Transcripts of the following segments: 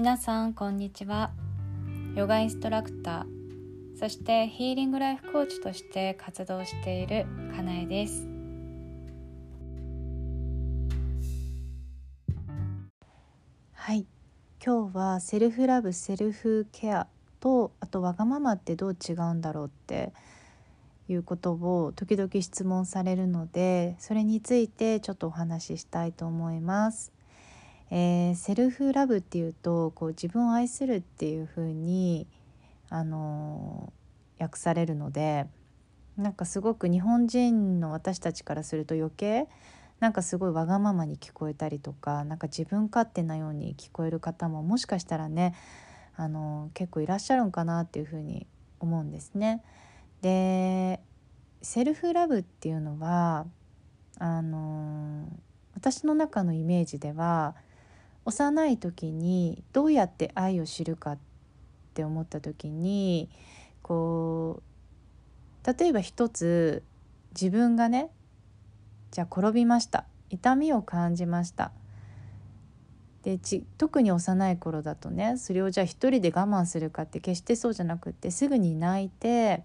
皆さんこんにちは。ヨガインストラクターそしてヒーリングライフコーチとして活動しているかなえです。はい。今日はセルフラブセルフケアとあとわがままってどう違うんだろうっていうことを時々質問されるのでそれについてちょっとお話ししたいと思います。えー、セルフラブっていうとこう自分を愛するっていう風にあのー、訳されるのでなんかすごく日本人の私たちからすると余計なんかすごいわがままに聞こえたりとかなんか自分勝手なように聞こえる方ももしかしたらねあの結構いらっしゃるんかなっていうふうに思うんですね。でセルフラブっていうのはあの私の中のイメージでは幼い時にどうやって愛を知るかって思った時にこう例えば一つ自分がねじゃあ転びました。痛みを感じました。でち特に幼い頃だとねそれをじゃあ一人で我慢するかって決してそうじゃなくってすぐに泣いて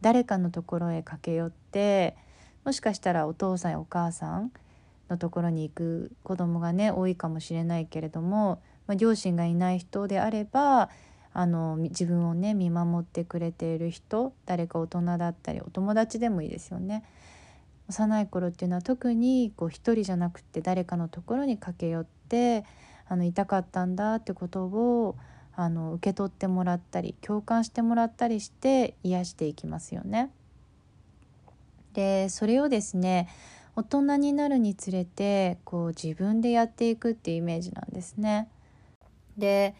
誰かのところへ駆け寄ってもしかしたらお父さんやお母さんのところに行く子供がね多いかもしれないけれども、まあ、両親がいない人であればあの自分をね見守ってくれている人誰か大人だったりお友達でもいいですよね。幼い頃っていうのは特にこう一人じゃなくて誰かのところに駆け寄ってあの痛かったんだってことをあの受け取ってもらったり共感してもらったりして癒していきますよね。でそれをですね大人になるにつれてこう自分でやっていくっていうイメージなんですね。で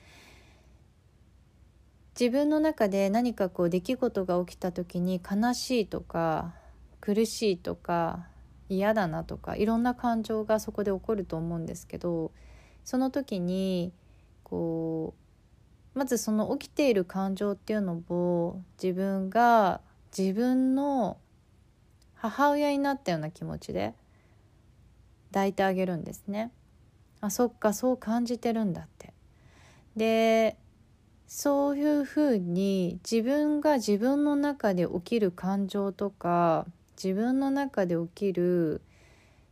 自分の中で何かこう出来事が起きた時に悲しいとか苦しいとか嫌だなとかいろんな感情がそこで起こると思うんですけどその時にこうまずその起きている感情っていうのを自分が自分の母親になったような気持ちで抱いてあげるんですね。あそっかそう感じてるんだって。でそういうふうに自分が自分の中で起きる感情とか自分の中で起きる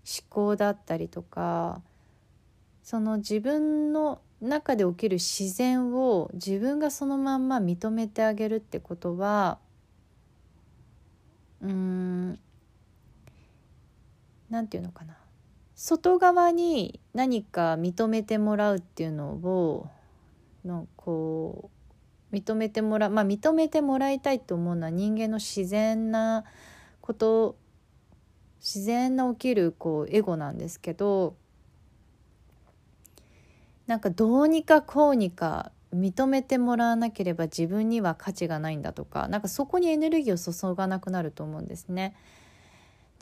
思考だったりとかその自分の中で起きる自然を自分がそのまんま認めてあげるってことはうん何て言うのかな外側に何か認めてもらうっていうのをのこう認めてもらうまあ認めてもらいたいと思うのは人間の自然なこと自然な起きるこうエゴなんですけどなんかどうにかこうにか認めてもらわなければ自分には価値がないんだとかなんかそこにエネルギーを注がなくなると思うんですね。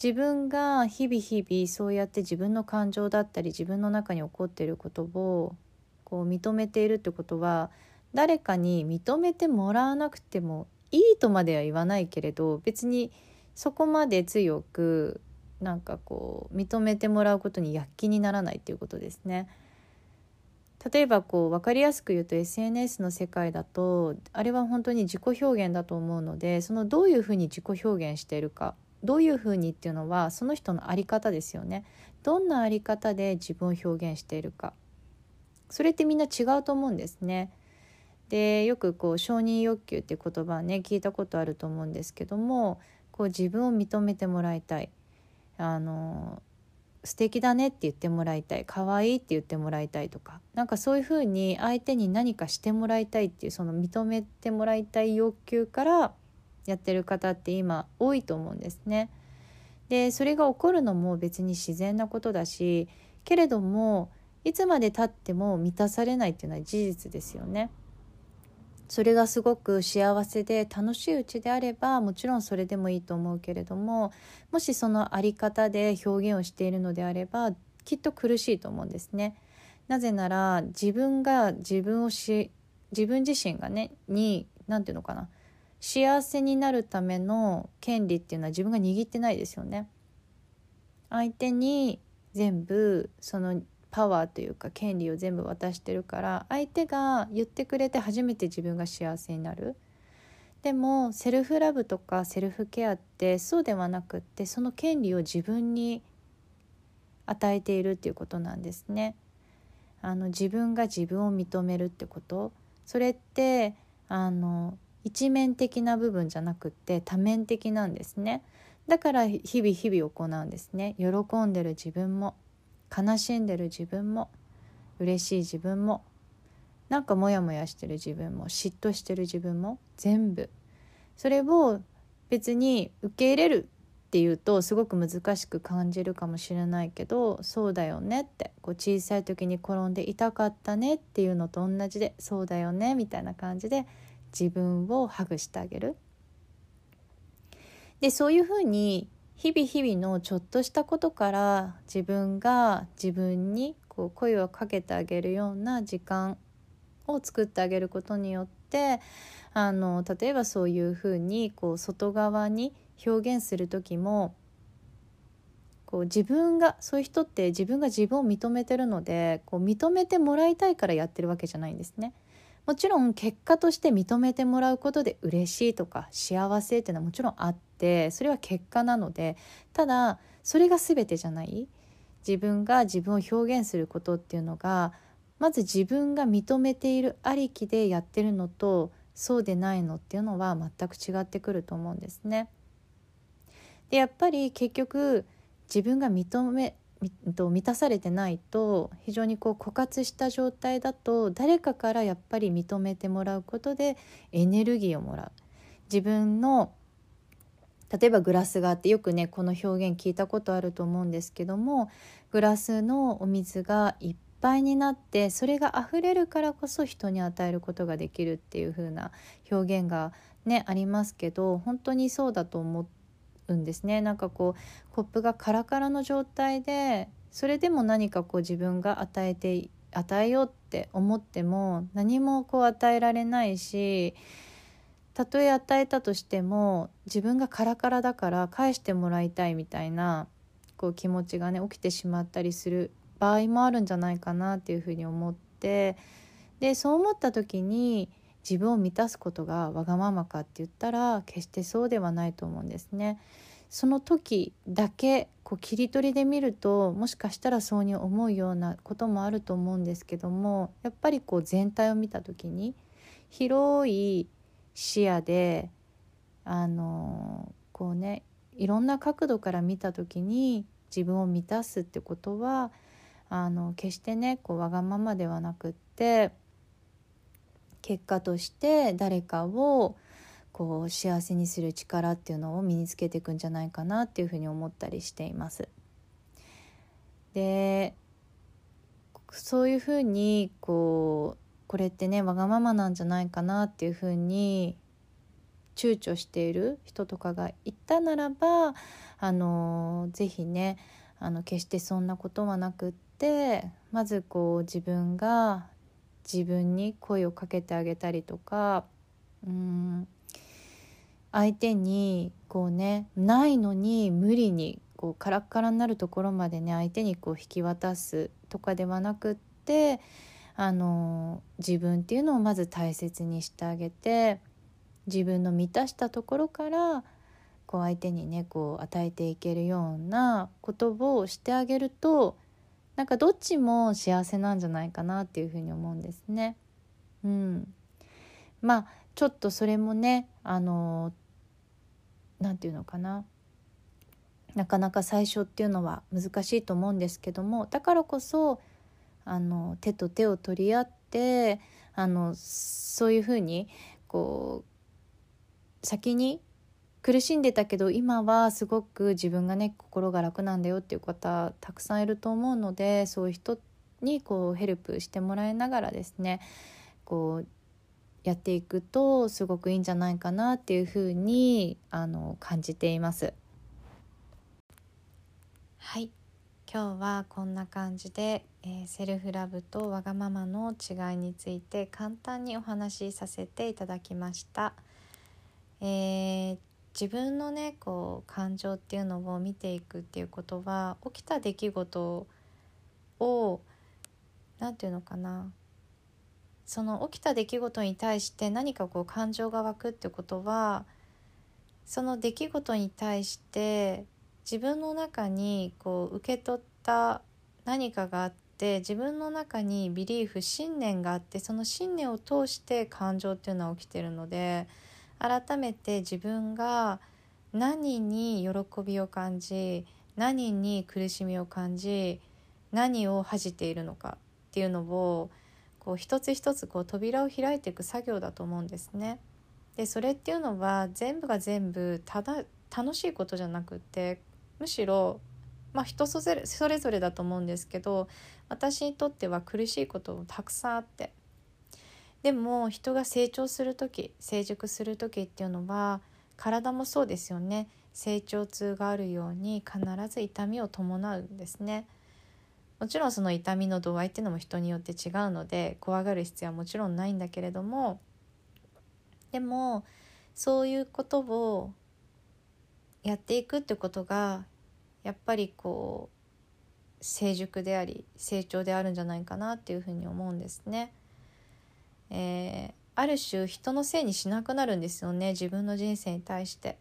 自分が日々日々そうやって自分の感情だったり自分の中に起こっていることをこう認めているってことは誰かに認めてもらわなくてもいいとまでは言わないけれど別にそこまで強くなんかこう認めてもらうことに躍起にならないっていうことですね。例えばこう分かりやすく言うと SNS の世界だとあれは本当に自己表現だと思うのでそのどういうふうに自己表現しているかどういうふうにっていうのはその人の在り方ですよね。どんな在り方で自分を表現しているかそれってみんな違うと思うんですね。でよくこう承認欲求っていう言葉はね聞いたことあると思うんですけどもこう自分を認めてもらいたいあの素敵だねって言ってもらいたい可愛いって言ってもらいたいとかなんかそういうふうに相手に何かしてもらいたいっていうその認めてもらいたい欲求からやってる方って今多いと思うんですね。でそれが起こるのも別に自然なことだしけれどもいつまでたっても満たされないっていうのは事実ですよね。それがすごく幸せで楽しいうちであればもちろんそれでもいいと思うけれどももしその在り方で表現をしているのであればきっと苦しいと思うんですね。なぜなら自分が自分をし自分自身がねに何て言うのかな幸せになるための権利っていうのは自分が握ってないですよね。相手に全部そのパワーというか権利を全部渡してるから相手が言ってくれて初めて自分が幸せになる。でもセルフラブとかセルフケアってそうではなくってその権利を自分に与えているっていうことなんですね。あの自分が自分を認めるってことそれってあの一面的な部分じゃなくって多面的なんですね。だから日々日々行うんですね。喜んでる自分も悲しんでる自分も嬉しい自分もなんかモヤモヤしてる自分も嫉妬してる自分も全部それを別に受け入れるっていうとすごく難しく感じるかもしれないけどそうだよねってこう小さい時に転んで痛かったねっていうのと同じでそうだよねみたいな感じで自分をハグしてあげる。でそういうふうに日々日々のちょっとしたことから自分が自分にこう声をかけてあげるような時間を作ってあげることによってあの例えばそういうふうにこう外側に表現する時もこう自分がそういう人って自分が自分を認めてるのでこう認めてもらいたいからやってるわけじゃないんですね。もちろん結果として認めてもらうことで嬉しいとか幸せっていうのはもちろんあってそれは結果なのでただそれが全てじゃない？自分が自分を表現することっていうのがまず自分が認めているありきでやってるのとそうでないのっていうのは全く違ってくると思うんですね。でやっぱり結局自分が認め満たされてないと非常にこう枯渇した状態だと誰かからやっぱり認めてもらうことでエネルギーをもらう。自分の例えばグラスがあってよくねこの表現聞いたことあると思うんですけどもグラスのお水がいっぱいになってそれが溢れるからこそ人に与えることができるっていう風な表現がねありますけど本当にそうだと思ってうんですね。なんかこうコップがカラカラの状態でそれでも何かこう自分が与えて与えようって思っても何もこう与えられないしたとえ与えたとしても自分がカラカラだから返してもらいたいみたいなこう気持ちがね起きてしまったりする場合もあるんじゃないかなっていうふうに思ってでそう思った時に自分を満たすことがわがままかって言ったら決してそうではないと思うんですね。その時だけこう切り取りで見るともしかしたらそうに思うようなこともあると思うんですけどもやっぱりこう全体を見た時に広い視野であのこうねいろんな角度から見た時に自分を満たすってことはあの決してねこうわがままではなくって結果として誰かをこう幸せにする力っていうのを身につけていくんじゃないかなっていうふうに思ったりしています。でそういうふうにこうこれってねわがままなんじゃないかなっていうふうに躊躇している人とかがいたならばあのぜひねあの決してそんなことはなくってまずこう自分が自分に声をかけてあげたりとかうん相手にこうねないのに無理にこうカラッカラになるところまでね相手にこう引き渡すとかではなくってあの自分っていうのをまず大切にしてあげて自分の満たしたところからこう相手にねこう与えていけるようなことをしてあげるとなんかどっちも幸せなんじゃないかなっていうふうに思うんですね。うん、まあちょっとそれもねあの何て言うのかななかなか最初っていうのは難しいと思うんですけどもだからこそあの手と手を取り合ってあのそういうふうにこう先に苦しんでたけど今はすごく自分がね心が楽なんだよっていう方たくさんいると思うのでそういう人にこうヘルプしてもらいながらですねこうやっていくとすごくいいんじゃないかなっていうふうにあの感じています。はい今日はこんな感じで、えー、セルフラブとわがままの違いについて簡単にお話しさせていただきました。えー、自分のねこう感情っていうのを見ていくっていうことは起きた出来事を何て言うのかなその起きた出来事に対して何かこう感情が湧くってことはその出来事に対して自分の中にこう受け取った何かがあって自分の中にビリーフ信念があってその信念を通して感情っていうのは起きてるので改めて自分が何に喜びを感じ何に苦しみを感じ何を恥じているのかっていうのをこう一つ一つこう扉を開いていく作業だと思うんですね。でそれっていうのは全部が全部ただ楽しいことじゃなくってむしろまあ人それそれぞれだと思うんですけど私にとっては苦しいこともたくさんあってでも人が成長する時成熟する時っていうのは体もそうですよね成長痛があるように必ず痛みを伴うんですね。もちろんその痛みの度合いっていうのも人によって違うので怖がる必要はもちろんないんだけれどもでもそういうことをやっていくってことがやっぱりこう成熟であり成長であるんじゃないかなっていうふうに思うんですね。えー、ある種人のせいにしなくなるんですよね自分の人生に対して。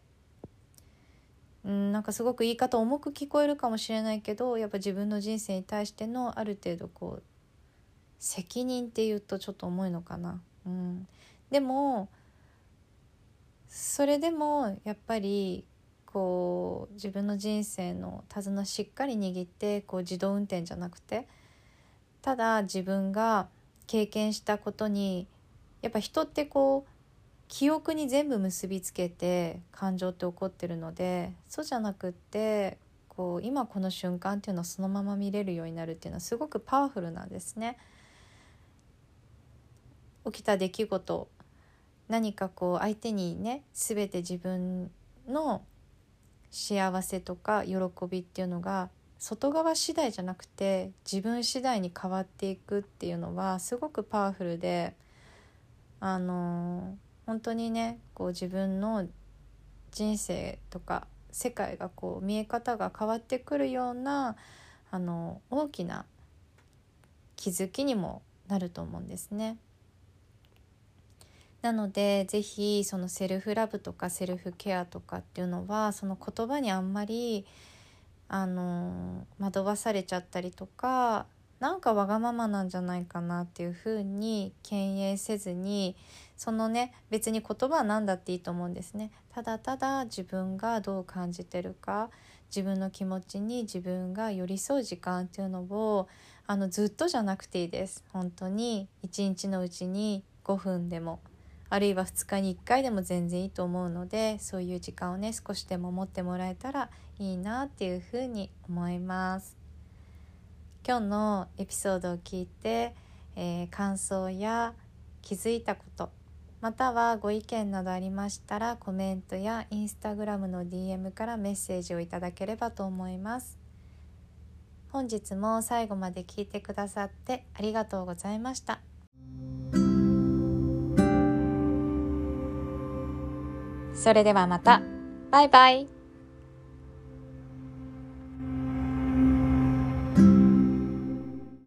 うんなんかすごく言い方重く聞こえるかもしれないけどやっぱ自分の人生に対してのある程度こう責任っていうとちょっと重いのかな。うん、でもそれでもやっぱりこう自分の人生の手綱しっかり握ってこう自動運転じゃなくてただ自分が経験したことにやっぱ人ってこう記憶に全部結びつけて感情って起こってるのでそうじゃなくってこう今この瞬間っていうのはそのまま見れるようになるっていうのはすごくパワフルなんですね。起きた出来事何かこう相手にね全て自分の幸せとか喜びっていうのが外側次第じゃなくて自分次第に変わっていくっていうのはすごくパワフルであの本当にねこう自分の人生とか世界がこう見え方が変わってくるようなあの大きな気づきにもなると思うんですね。なので是非そのセルフラブとかセルフケアとかっていうのはその言葉にあんまりあの惑わされちゃったりとかなんかわがままなんじゃないかなっていうふうに敬遠せずにそのね別に言葉は何だっていいと思うんですね。ただただ自分がどう感じてるか自分の気持ちに自分が寄り添う時間っていうのをあのずっとじゃなくていいです。本当に一日のうちに5分でも。あるいは2日に1回でも全然いいと思うのでそういう時間をね少しでも持ってもらえたらいいなっていうふうに思います。今日のエピソードを聞いて、えー、感想や気づいたことまたはご意見などありましたらコメントやインスタグラムの DM からメッセージをいただければと思います本日も最後まで聞いてくださってありがとうございましたそれではまた。バイバイ。